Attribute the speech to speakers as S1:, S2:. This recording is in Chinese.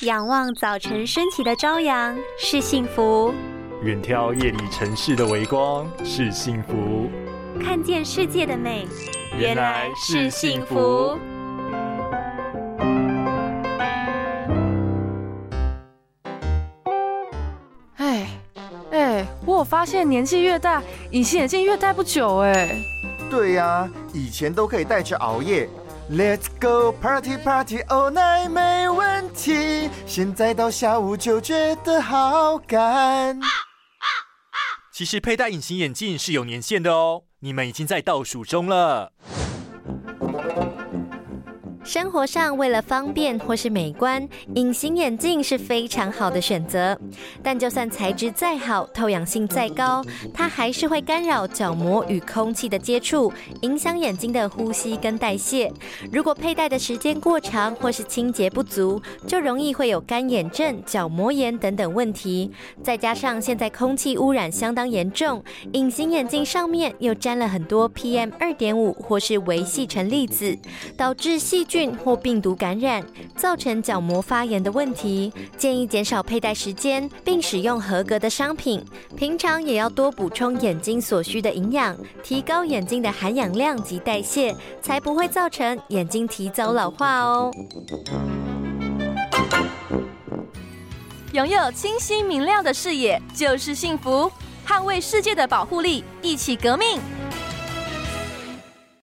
S1: 仰望早晨升起的朝阳是幸福，
S2: 远眺夜里城市的微光是幸福，
S1: 看见世界的美
S2: 原来是幸福。
S3: 哎哎，我有发现年纪越大，隐形眼镜越戴不久哎。
S4: 对呀，以前都可以戴着熬夜，Let's go party party all night 没问题，现在到下午就觉得好干。
S2: 其实佩戴隐形眼镜是有年限的哦，你们已经在倒数中了。
S1: 生活上为了方便或是美观，隐形眼镜是非常好的选择。但就算材质再好，透氧性再高，它还是会干扰角膜与空气的接触，影响眼睛的呼吸跟代谢。如果佩戴的时间过长或是清洁不足，就容易会有干眼症、角膜炎等等问题。再加上现在空气污染相当严重，隐形眼镜上面又沾了很多 PM 二点五或是微细尘粒子，导致细菌或病毒感染，造成角膜发炎的问题，建议减少佩戴时间，并使用合格的商品。平常也要多补充眼睛所需的营养，提高眼睛的含氧量及代谢，才不会造成眼睛提早老化哦。
S3: 拥有清晰明亮的视野就是幸福，捍卫世界的保护力，一起革命。